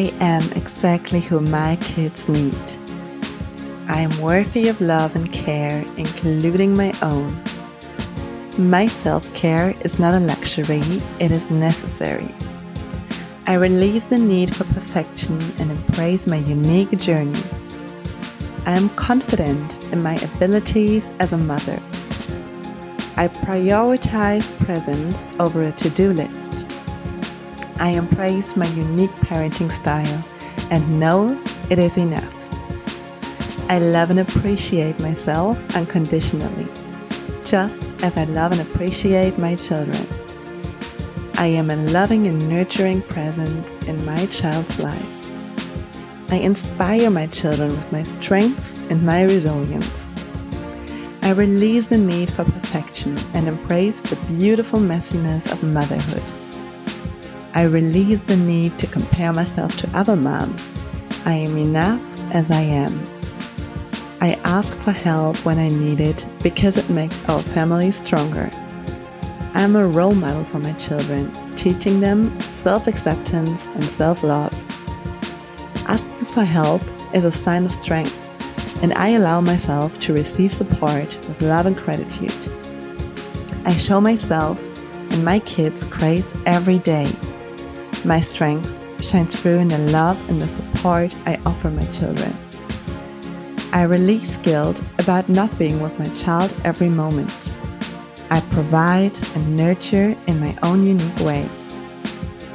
I am exactly who my kids need. I am worthy of love and care, including my own. My self care is not a luxury, it is necessary. I release the need for perfection and embrace my unique journey. I am confident in my abilities as a mother. I prioritize presence over a to do list. I embrace my unique parenting style and know it is enough. I love and appreciate myself unconditionally, just as I love and appreciate my children. I am a loving and nurturing presence in my child's life. I inspire my children with my strength and my resilience. I release the need for perfection and embrace the beautiful messiness of motherhood. I release the need to compare myself to other moms. I am enough as I am. I ask for help when I need it because it makes our family stronger. I am a role model for my children, teaching them self acceptance and self love. Asking for help is a sign of strength, and I allow myself to receive support with love and gratitude. I show myself and my kids grace every day. My strength shines through in the love and the support I offer my children. I release guilt about not being with my child every moment. I provide and nurture in my own unique way.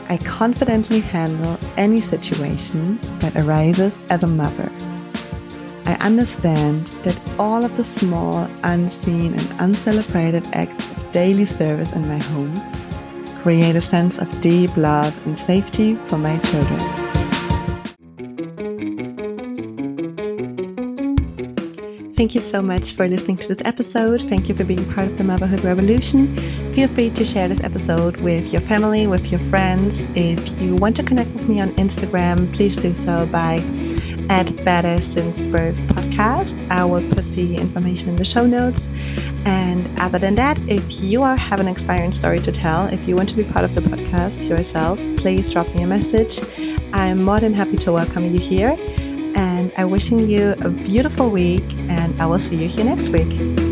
I confidently handle any situation that arises as a mother. I understand that all of the small, unseen, and uncelebrated acts of daily service in my home create a sense of deep love and safety for my children. Thank you so much for listening to this episode. Thank you for being part of the Motherhood Revolution. Feel free to share this episode with your family, with your friends. If you want to connect with me on Instagram, please do so by at Badass Since Birth podcast. I will put the information in the show notes. And other than that, if you are have an inspiring story to tell, if you want to be part of the podcast yourself, please drop me a message. I'm more than happy to welcome you here and I'm wishing you a beautiful week, and I will see you here next week.